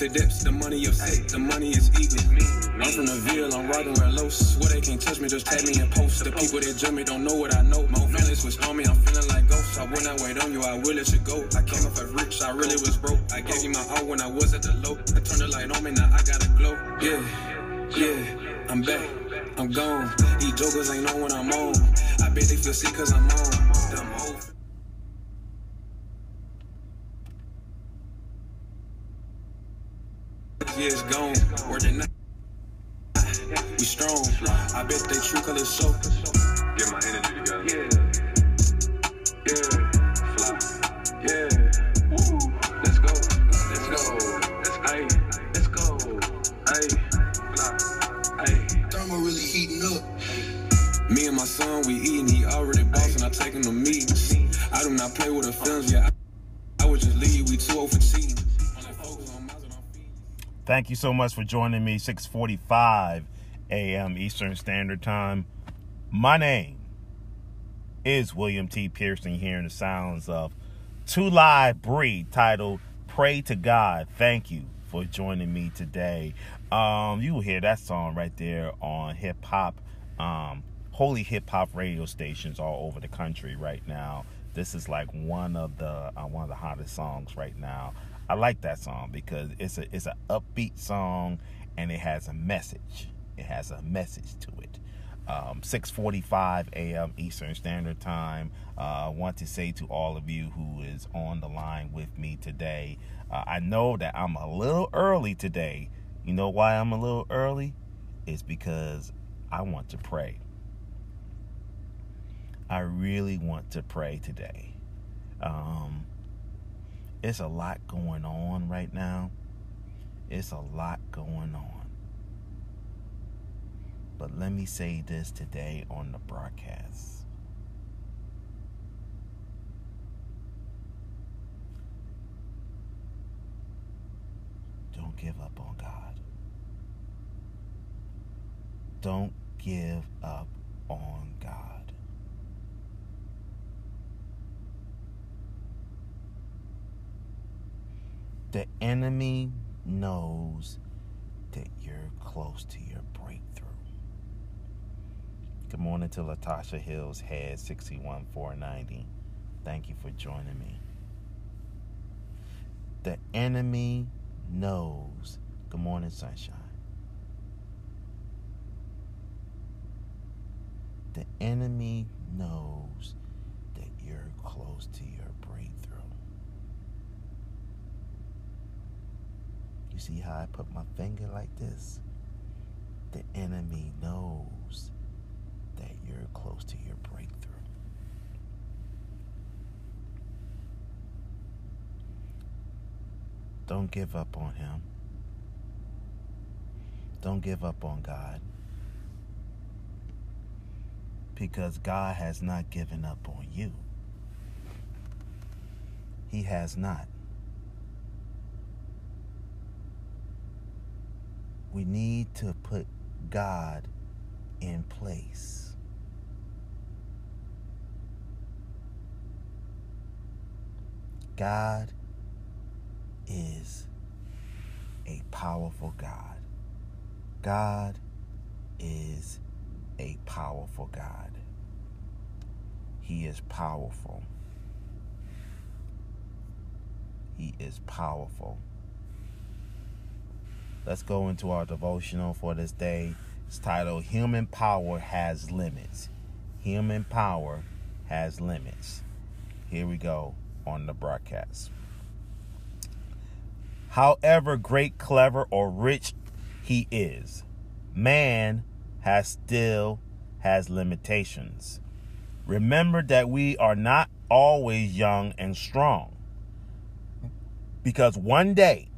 clear dips, the money of sick, the money is eager. I'm from the Ville, I'm riding where low, swear they can't touch me, just tag me and post. The people that judge me don't know what I know. My feelings switched on me, I'm feeling like ghosts. I will not wait on you, I will let you go. I came up as rich, I really was broke. I gave you my all when I was at the low. I turned the light on me, now I got a glow. Yeah, yeah, I'm back. I'm gone. These jokers ain't know when I'm on. I bet they feel sick cause I'm on. Them hoes. Yeah, it's gone. Word it not. We strong. I bet they true colors show. Get my energy together. Yeah. Yeah. Fly. Yeah. Woo. Let's go. Let's go. Let's ay. Let's go. Ay. Fly. Ay. Thermal really heating up. Me and my son, we eating. He already bossing. I take him to meetings. I do not play with the films. Yeah. I, I would just leave. We too old for cheating. Thank you so much for joining me. 6:45 a.m. Eastern Standard Time. My name is William T. Pearson. Hearing the sounds of Two Live Breed titled "Pray to God." Thank you for joining me today. Um, you will hear that song right there on hip hop, um, holy hip hop radio stations all over the country right now. This is like one of the uh, one of the hottest songs right now. I like that song because it's a it's an upbeat song and it has a message. It has a message to it. Um, 6:45 a.m. Eastern Standard Time. I uh, want to say to all of you who is on the line with me today, uh, I know that I'm a little early today. You know why I'm a little early? It's because I want to pray. I really want to pray today. Um, it's a lot going on right now. It's a lot going on. But let me say this today on the broadcast. Don't give up on God. Don't give up on God. The enemy knows that you're close to your breakthrough. Good morning to Latasha Hills, Head 61490. Thank you for joining me. The enemy knows. Good morning, sunshine. The enemy knows that you're close to your breakthrough. You see how I put my finger like this? The enemy knows that you're close to your breakthrough. Don't give up on him. Don't give up on God. Because God has not given up on you. He has not. We need to put God in place. God is a powerful God. God is a powerful God. He is powerful. He is powerful. Let's go into our devotional for this day. It's titled Human Power Has Limits. Human Power Has Limits. Here we go on the broadcast. However great, clever, or rich he is, man has still has limitations. Remember that we are not always young and strong. Because one day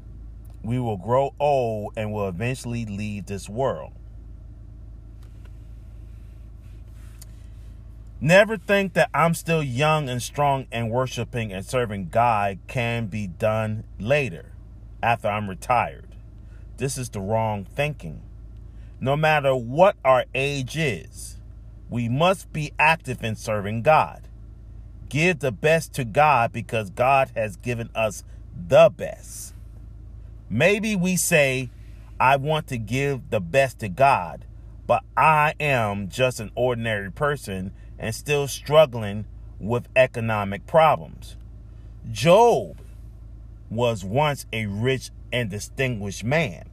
we will grow old and will eventually leave this world. Never think that I'm still young and strong and worshiping and serving God can be done later after I'm retired. This is the wrong thinking. No matter what our age is, We must be active in serving God. Give the best to God because God has given us the best. Maybe we say, I want to give the best to God, but I am just an ordinary person and still struggling with economic problems. Job was once a rich and distinguished man.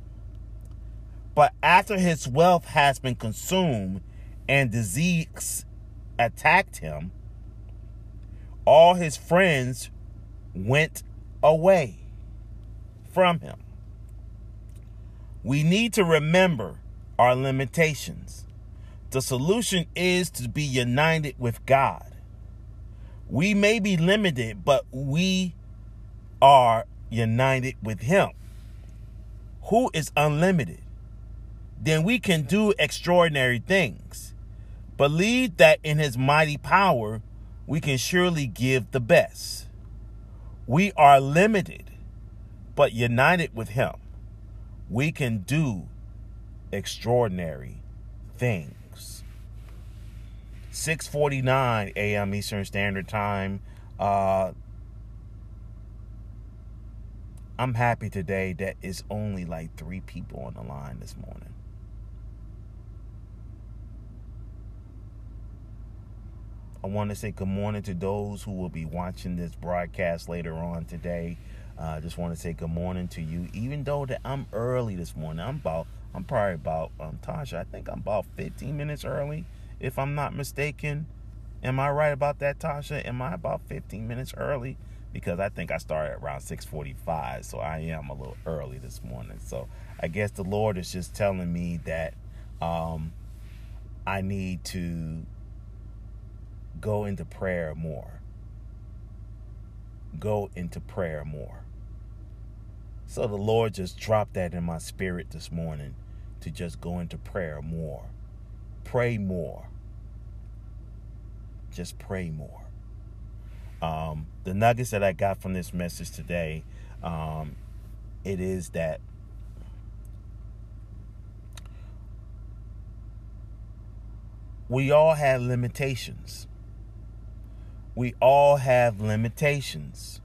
But after his wealth has been consumed and disease attacked him, all his friends went away from him. We need to remember our limitations. The solution is to be united with God. We may be limited, but we are united with Him, who is unlimited. Then we can do extraordinary things. Believe that in His mighty power, we can surely give the best. We are limited, but united with Him, we can do extraordinary things. 6:49 a.m. Eastern Standard Time. Uh, I'm happy today that it's only like three people on the line this morning. I want to say good morning to those who will be watching this broadcast later on today. I uh, just want to say good morning to you, even though that I'm early this morning. I'm about, I'm probably about, um, Tasha, I think I'm about 15 minutes early, if I'm not mistaken. Am I right about that, Tasha? Am I about 15 minutes early? Because I think I started around 6:45, so I am a little early this morning. So I guess the Lord is just telling me that um, I need to go into prayer more. Go into prayer more. So the Lord just dropped that in my spirit this morning to just go into prayer more. Pray more. Just pray more. Um, the nuggets that I got from this message today, um, it is that we all have limitations. We all have limitations.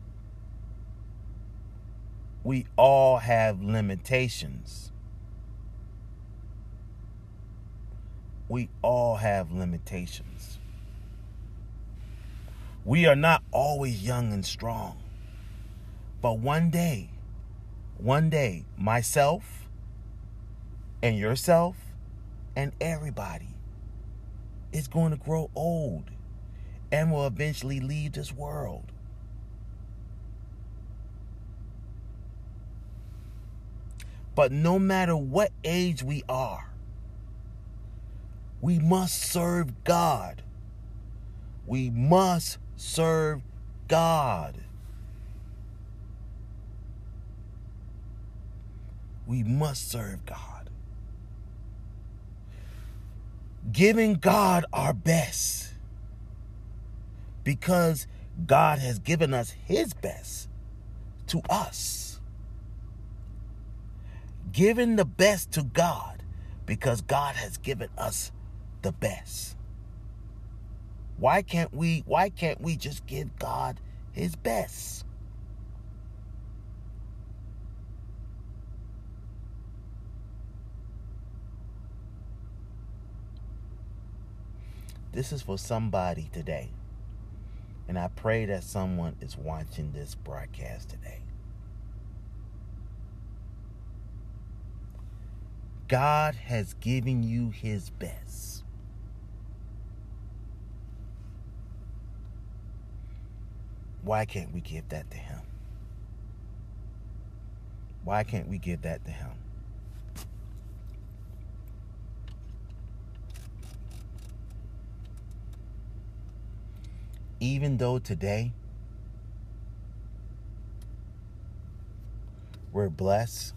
We all have limitations. We all have limitations. We are not always young and strong. But one day, one day, myself and yourself and everybody is going to grow old and will eventually leave this world. But no matter what age we are, we must serve God. We must serve God. We must serve God. Giving God our best because God has given us His best to us. Giving the best to God because God has given us the best. Why can't we why can't we just give God his best? This is for somebody today. And I pray that someone is watching this broadcast today. God has given you his best. Why can't we give that to him? Why can't we give that to him? even though today we're blessed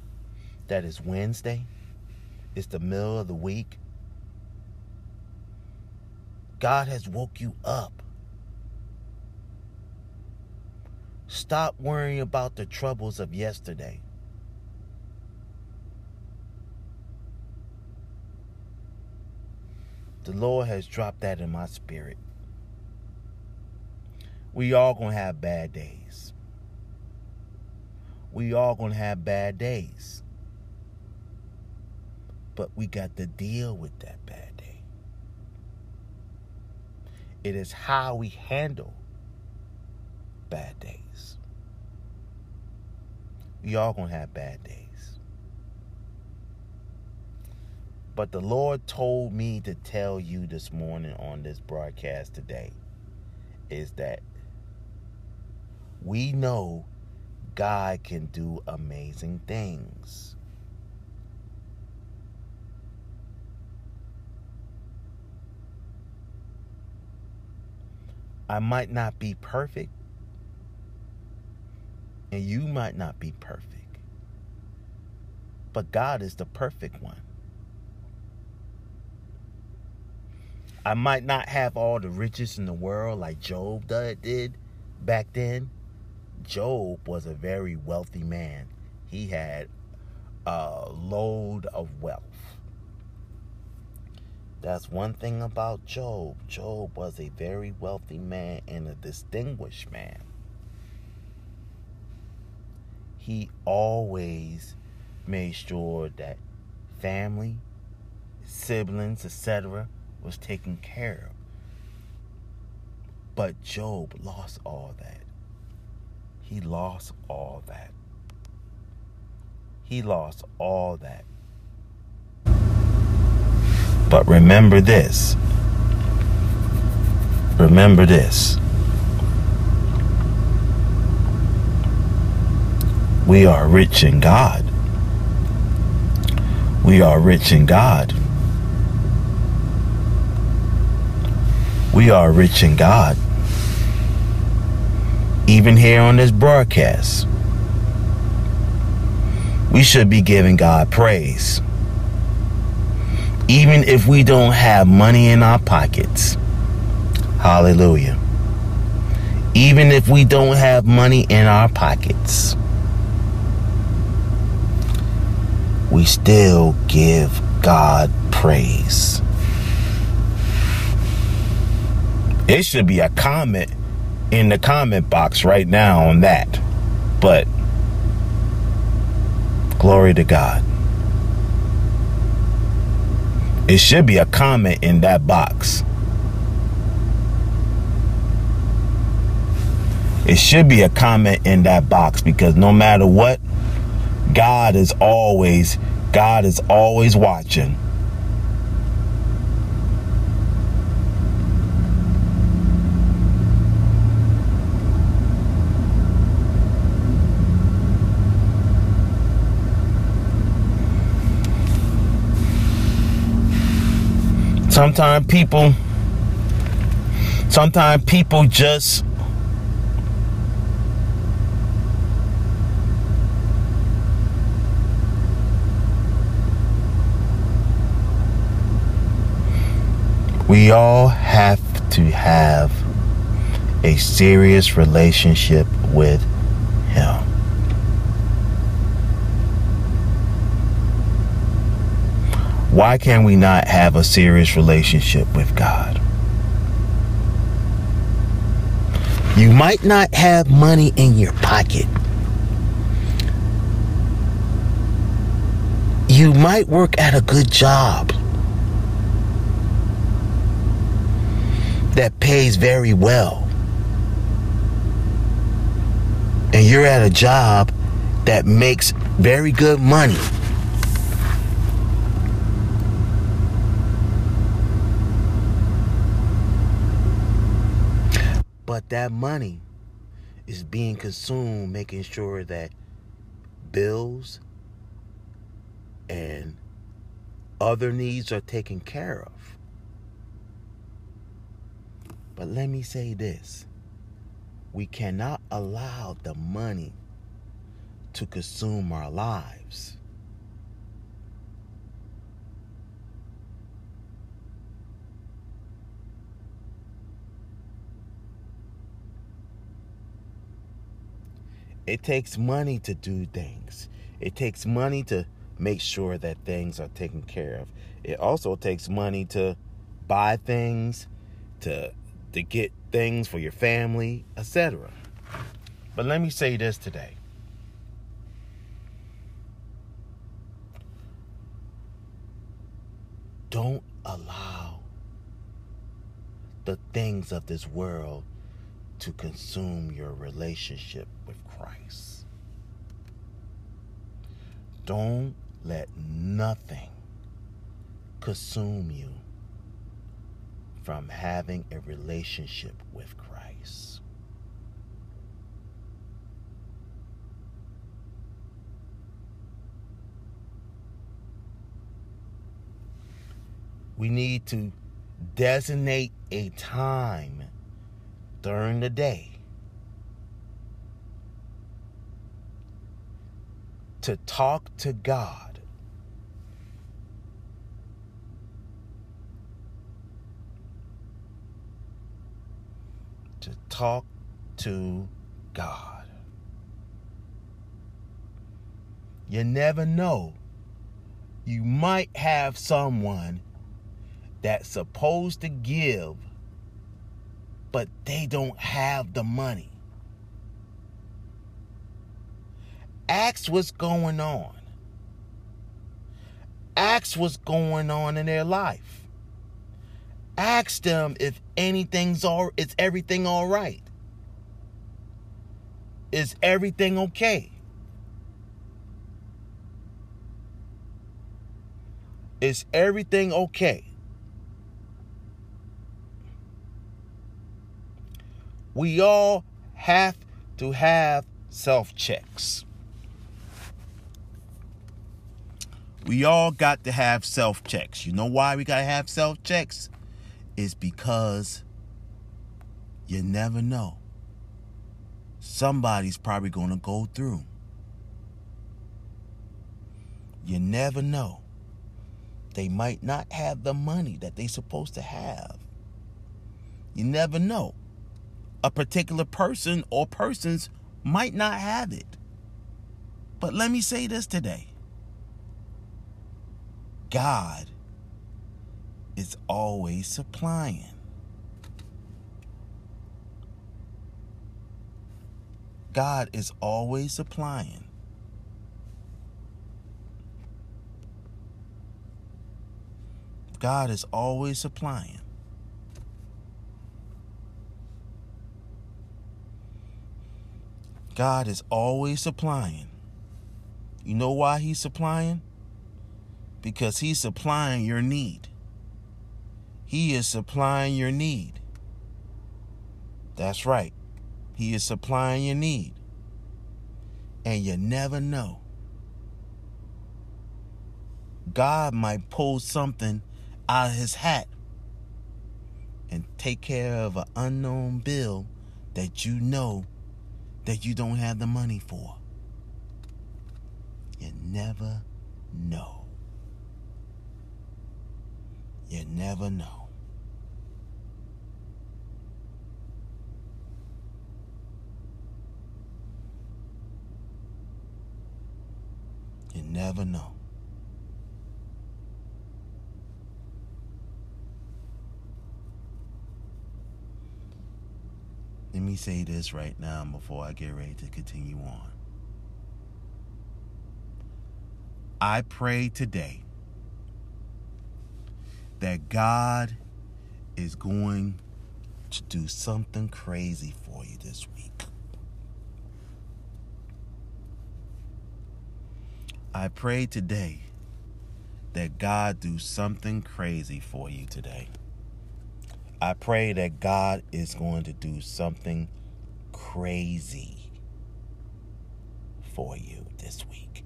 that it's Wednesday, it's the middle of the week, God has woke you up. Stop worrying about the troubles of yesterday. The Lord has dropped that in my spirit. We all gonna have bad days. We all gonna have bad days. But we got to deal with that bad day. It is how we handle bad days. We all gonna have bad days. But the Lord told me to tell you this morning on this broadcast today is that we know God can do amazing things. I might not be perfect, and you might not be perfect, but God is the perfect one. I might not have all the riches in the world like Job did back then. Job was a very wealthy man. He had a load of wealth. That's one thing about Job. Job was a very wealthy man and a distinguished man. He always made sure that family, siblings, etc., was taken care of. But Job lost all that. He lost all that. He lost all that. But remember this. Remember this. We are rich in God. We are rich in God. We are rich in God. Even here on this broadcast, we should be giving God praise. Even if we don't have money in our pockets. Hallelujah. Even if we don't have money in our pockets. we still give God praise. It should be a comment in the comment box right now on that. But glory to God. It should be a comment in that box. It should be a comment in that box because no matter what, God is always God is always watching. Sometimes people sometimes people just We all have to have a serious relationship with Him. Why can we not have a serious relationship with God? You might not have money in your pocket. You might work at a good job. that pays very well. And you're at a job that makes very good money. But that money is being consumed making sure that bills and other needs are taken care of. But let me say this we cannot allow the money to consume our lives. It takes money to do things. It takes money to make sure that things are taken care of. It also takes money to buy things, to to get things for your family, etc. But let me say this today. Don't allow the things of this world to consume your relationship with Christ. Don't let nothing consume you from having a relationship with Christ. We need to designate a time during the day to talk to God. To talk to God. You never know. You might have someone that's supposed to give, but they don't have the money. Ask what's going on. Ask what's going on in their life. Ask them if anything's all is everything all right? Is everything okay? Is everything okay? We all have to have self checks. We all got to have self checks. You know why we got to have self checks? Is because you never know. Somebody's probably going to go through. You never know. They might not have the money that they're supposed to have. You never know a particular person or persons might not have it. But let me say this today God is always supplying. God is always supplying. God is always supplying. God is always supplying. You know why He's supplying? Because He's supplying your need. He is supplying your need. That's right. He is supplying your need. And you never know. God might pull something out of his hat and take care of an unknown bill that you know that you don't have the money for. You never know. You never know. You never know. Me say this right now before I get ready to continue on. I pray today that God is going to do something crazy for you this week. I pray today that God do something crazy for you today. I pray that God is going to do something crazy for you this week.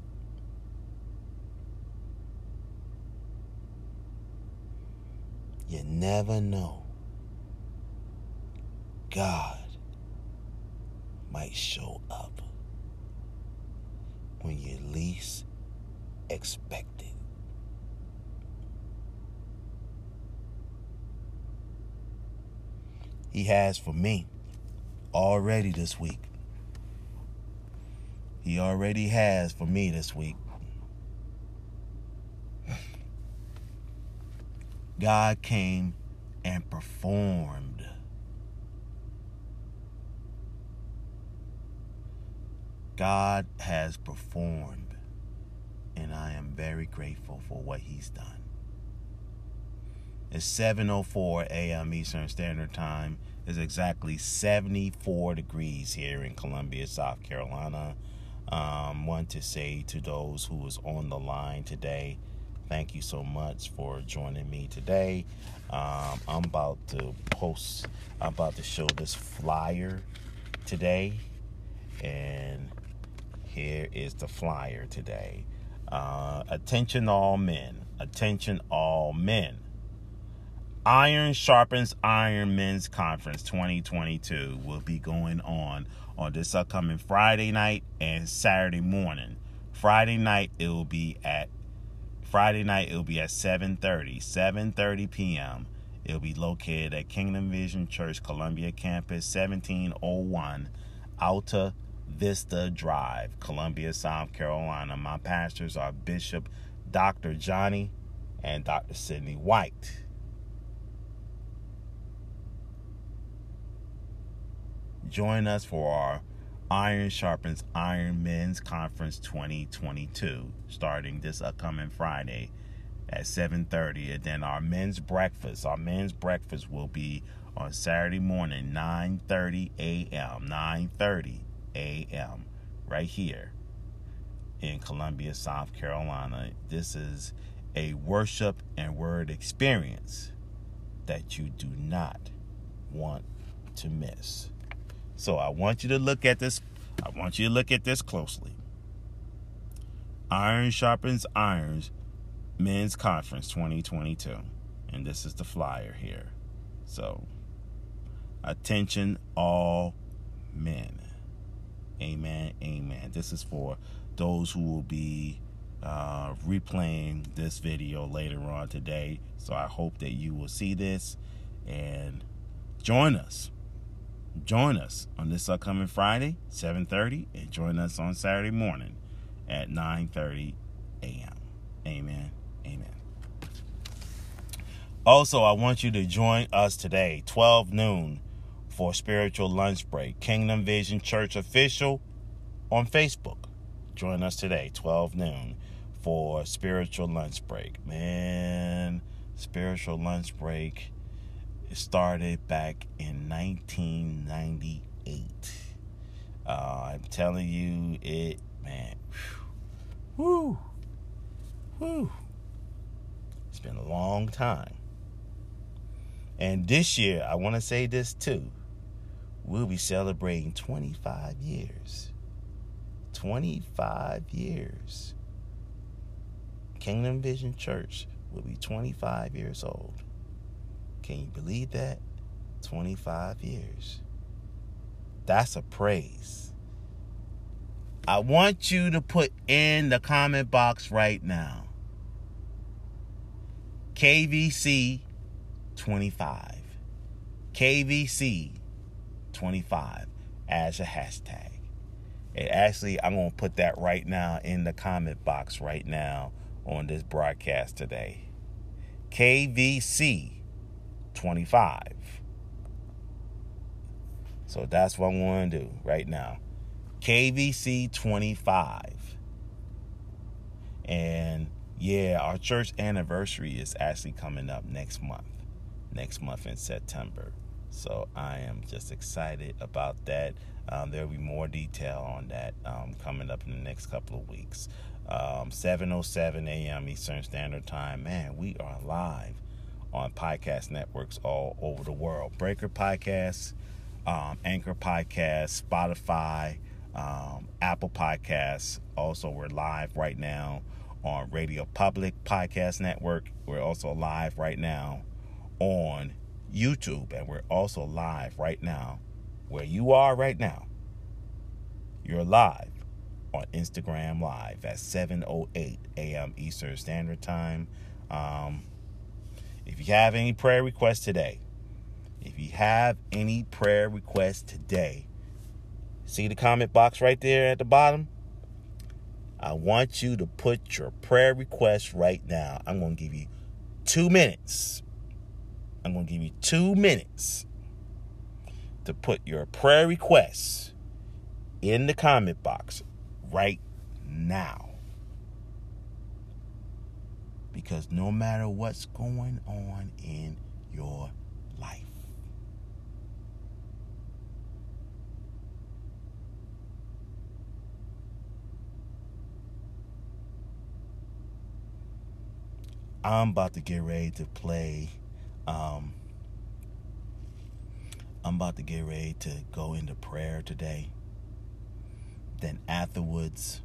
You never know. God might show up when you least expect it. He has for me already this week. He already has for me this week. God came and performed. God has performed, and I am very grateful for what He's done. It's 7:04 a.m. Eastern Standard Time. It's exactly 74 degrees here in Columbia, South Carolina. Um, want to say to those who was on the line today, thank you so much for joining me today. Um, I'm about to post, I'm about to show this flyer today, and here is the flyer today. Uh, attention, all men. Attention, all men. Iron Sharpens Iron Men's Conference 2022 will be going on on this upcoming Friday night and Saturday morning. Friday night it will be at Friday night it will be at 7:30, 7:30 p.m. It will be located at Kingdom Vision Church, Columbia Campus, 1701 Alta Vista Drive, Columbia, South Carolina. My pastors are Bishop Dr. Johnny and Dr. Sidney White. Join us for our Iron Sharpens Iron Men's Conference 2022 starting this upcoming Friday at 7:30 and then our men's breakfast our men's breakfast will be on Saturday morning 9:30 a.m. 9:30 a.m. right here in Columbia, South Carolina. This is a worship and word experience that you do not want to miss. So I want you to look at this. I want you to look at this closely. Iron sharpens irons men's conference 2022. And this is the flyer here. So attention all men. Amen. Amen. This is for those who will be uh, replaying this video later on today. So I hope that you will see this and join us join us on this upcoming Friday, 7:30, and join us on Saturday morning at 9:30 a.m. Amen. Amen. Also, I want you to join us today, 12 noon, for spiritual lunch break. Kingdom Vision Church official on Facebook. Join us today, 12 noon, for spiritual lunch break. Man, spiritual lunch break it started back in 1998. Uh, I'm telling you, it, man, whoo, whoo. It's been a long time. And this year, I want to say this too. We'll be celebrating 25 years. 25 years. Kingdom Vision Church will be 25 years old. Can you believe that? 25 years. That's a praise. I want you to put in the comment box right now KVC 25. KVC 25 as a hashtag. And actually, I'm going to put that right now in the comment box right now on this broadcast today. KVC 25. So that's what I'm going to do right now. KVC 25. And yeah, our church anniversary is actually coming up next month. Next month in September. So I am just excited about that. Um, there'll be more detail on that um, coming up in the next couple of weeks. Um, 7:07 a.m. Eastern Standard Time. Man, we are live on podcast networks all over the world. Breaker Podcasts, um, Anchor Podcasts, Spotify, um, Apple Podcasts. Also, we're live right now on Radio Public Podcast Network. We're also live right now on YouTube, and we're also live right now where you are right now. You're live on Instagram Live at 7:08 a.m. Eastern Standard Time. Um, if you have any prayer requests today, if you have any prayer requests today, see the comment box right there at the bottom? I want you to put your prayer request right now. I'm going to give you two minutes. I'm going to give you two minutes to put your prayer requests in the comment box right now. Because no matter what's going on in your life, I'm about to get ready to play. Um, I'm about to get ready to go into prayer today. Then afterwards,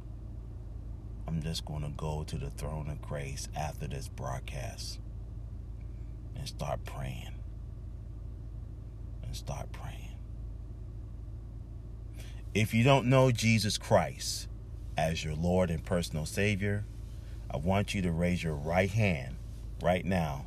I'm just going to go to the throne of grace after this broadcast and start praying. And start praying. If you don't know Jesus Christ as your Lord and personal Savior, I want you to raise your right hand right now.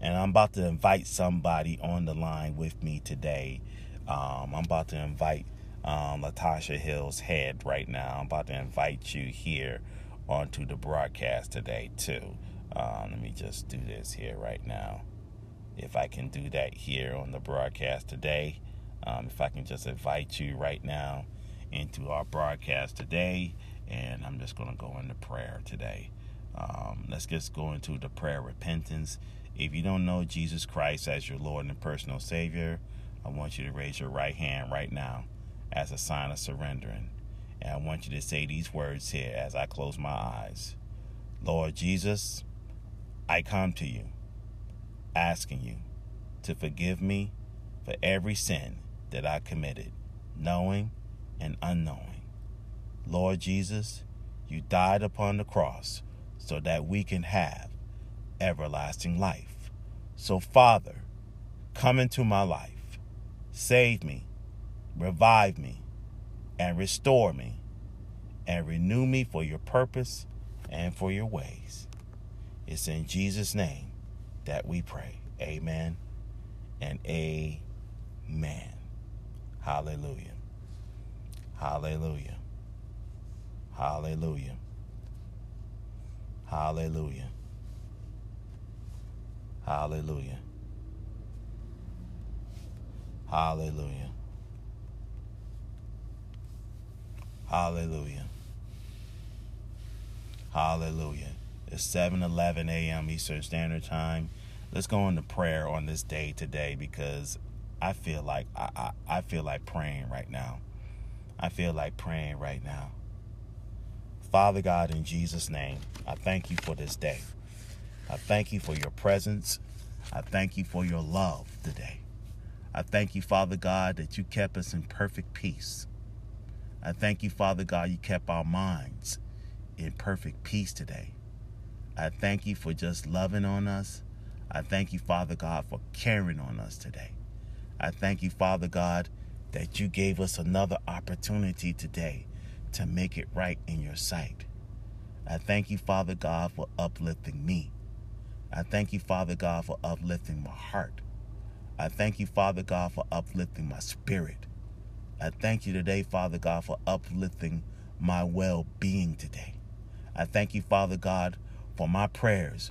And I'm about to invite somebody on the line with me today. Um, I'm about to invite um, Latasha Hill's head right now. I'm about to invite you here onto the broadcast today, too. Um, let me just do this here right now. If I can do that here on the broadcast today, um, if I can just invite you right now into our broadcast today, and I'm just going to go into prayer today. Um, let's just go into the prayer repentance. If you don't know Jesus Christ as your Lord and personal Savior, I want you to raise your right hand right now as a sign of surrendering. And I want you to say these words here as I close my eyes Lord Jesus, I come to you asking you to forgive me for every sin that I committed, knowing and unknowing. Lord Jesus, you died upon the cross so that we can have everlasting life. So, Father, come into my life, save me, revive me, and restore me, and renew me for your purpose and for your ways. It's in Jesus' name that we pray. Amen and amen. Hallelujah. Hallelujah. Hallelujah. Hallelujah. Hallelujah. Hallelujah. Hallelujah. Hallelujah. It's 7 11 a.m. Eastern Standard Time. Let's go into prayer on this day today because I feel like I, I, I feel like praying right now. I feel like praying right now. Father God, in Jesus' name, I thank you for this day. I thank you for your presence. I thank you for your love today. I thank you, Father God, that you kept us in perfect peace. I thank you, Father God, you kept our minds in perfect peace today. I thank you for just loving on us. I thank you, Father God, for caring on us today. I thank you, Father God, that you gave us another opportunity today to make it right in your sight. I thank you, Father God, for uplifting me. I thank you, Father God, for uplifting my heart. I thank you, Father God, for uplifting my spirit. I thank you today, Father God, for uplifting my well being today. I thank you, Father God, for my prayers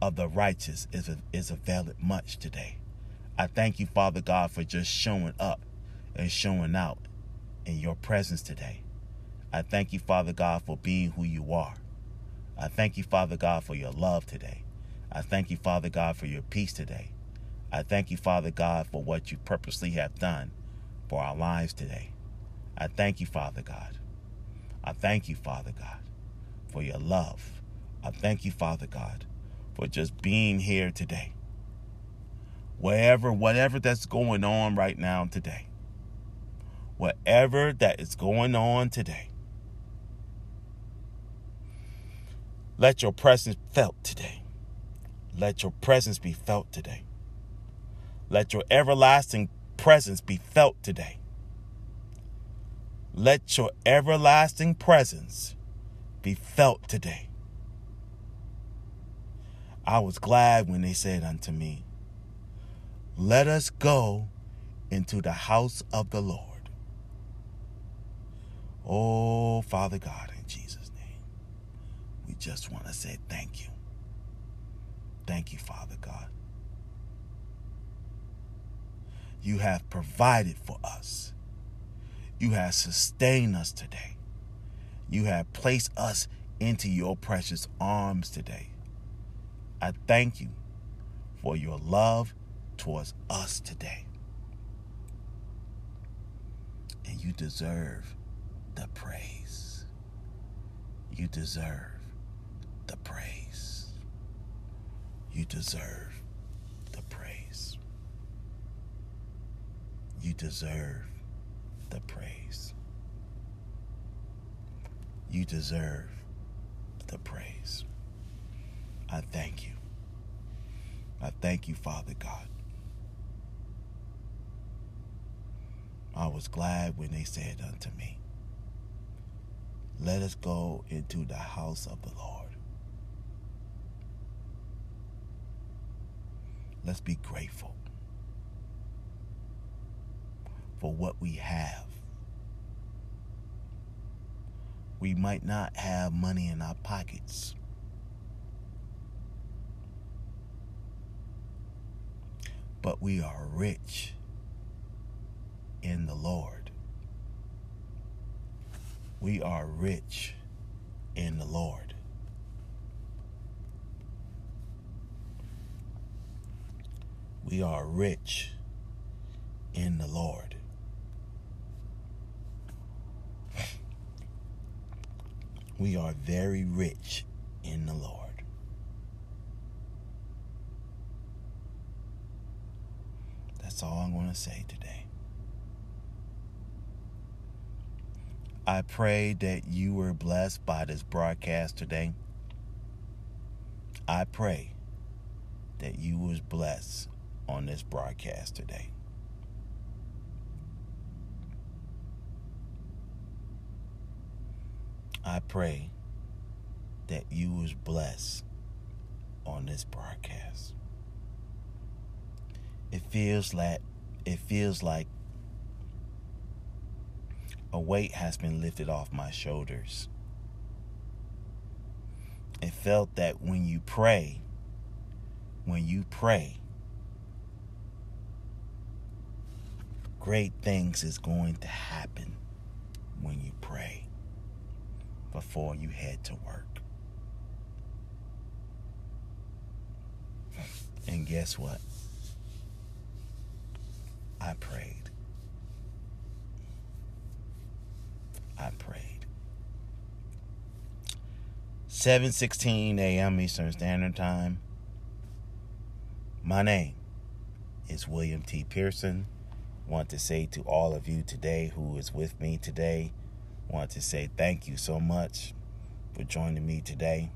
of the righteous is, is availed much today. I thank you, Father God, for just showing up and showing out in your presence today. I thank you, Father God, for being who you are. I thank you, Father God, for your love today. I thank you, Father God, for your peace today. I thank you, Father God, for what you purposely have done for our lives today. I thank you, Father God. I thank you, Father God, for your love. I thank you, Father God, for just being here today. Wherever, whatever that's going on right now today, whatever that is going on today, let your presence felt today. Let your presence be felt today. Let your everlasting presence be felt today. Let your everlasting presence be felt today. I was glad when they said unto me, Let us go into the house of the Lord. Oh, Father God, in Jesus' name, we just want to say thank you. Thank you, Father God. You have provided for us. You have sustained us today. You have placed us into your precious arms today. I thank you for your love towards us today. And you deserve the praise. You deserve the praise. You deserve the praise. You deserve the praise. You deserve the praise. I thank you. I thank you, Father God. I was glad when they said unto me, Let us go into the house of the Lord. Let's be grateful for what we have. We might not have money in our pockets. But we are rich in the Lord. We are rich in the Lord. We are rich in the Lord. We are very rich in the Lord. That's all I'm going to say today. I pray that you were blessed by this broadcast today. I pray that you was blessed on this broadcast today. I pray that you was blessed on this broadcast. It feels like it feels like a weight has been lifted off my shoulders. It felt that when you pray, when you pray, great things is going to happen when you pray before you head to work. And guess what? I prayed. I prayed. 7:16 a.m. Eastern Standard Time. My name is William T. Pearson. Want to say to all of you today who is with me today, want to say thank you so much for joining me today.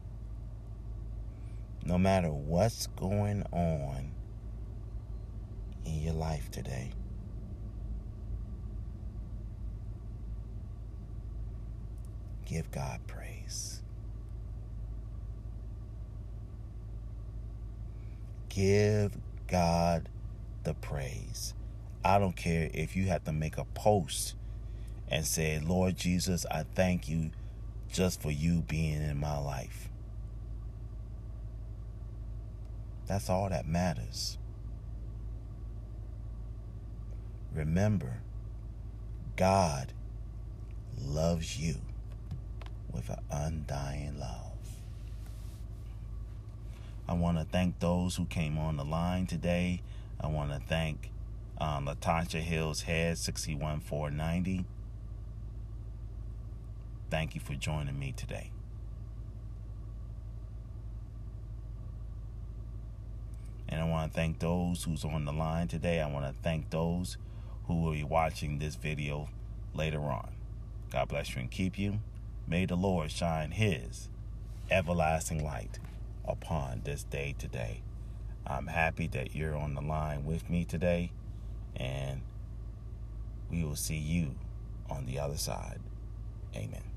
No matter what's going on in your life today, give God praise. Give God the praise. I don't care if you have to make a post and say, Lord Jesus, I thank you just for you being in my life. That's all that matters. Remember, God loves you with an undying love. I want to thank those who came on the line today. I want to thank um, Latasha Hills Head 61490. Thank you for joining me today. And I want to thank those who's on the line today. I want to thank those who will be watching this video later on. God bless you and keep you. May the Lord shine his everlasting light upon this day today. I'm happy that you're on the line with me today, and we will see you on the other side. Amen.